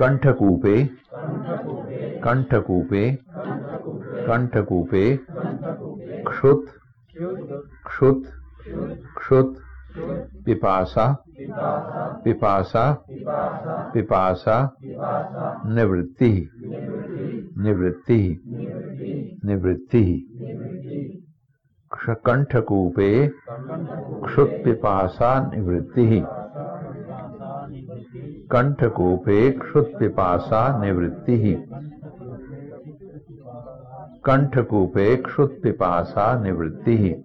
कंठकूपे कंठकूपे कंठकूपे क्षुत क्षुत क्षुत पिपासा पिपासा पिपासा निवृत्ति निवृत्ति निवृत्ति कंठकूपे क्षुत पिपासा निवृत्ति। कंठकूपे क्षुत पिपासा निवृत्ति। ही कंठ क्षुत पिपासा निवृत्ति।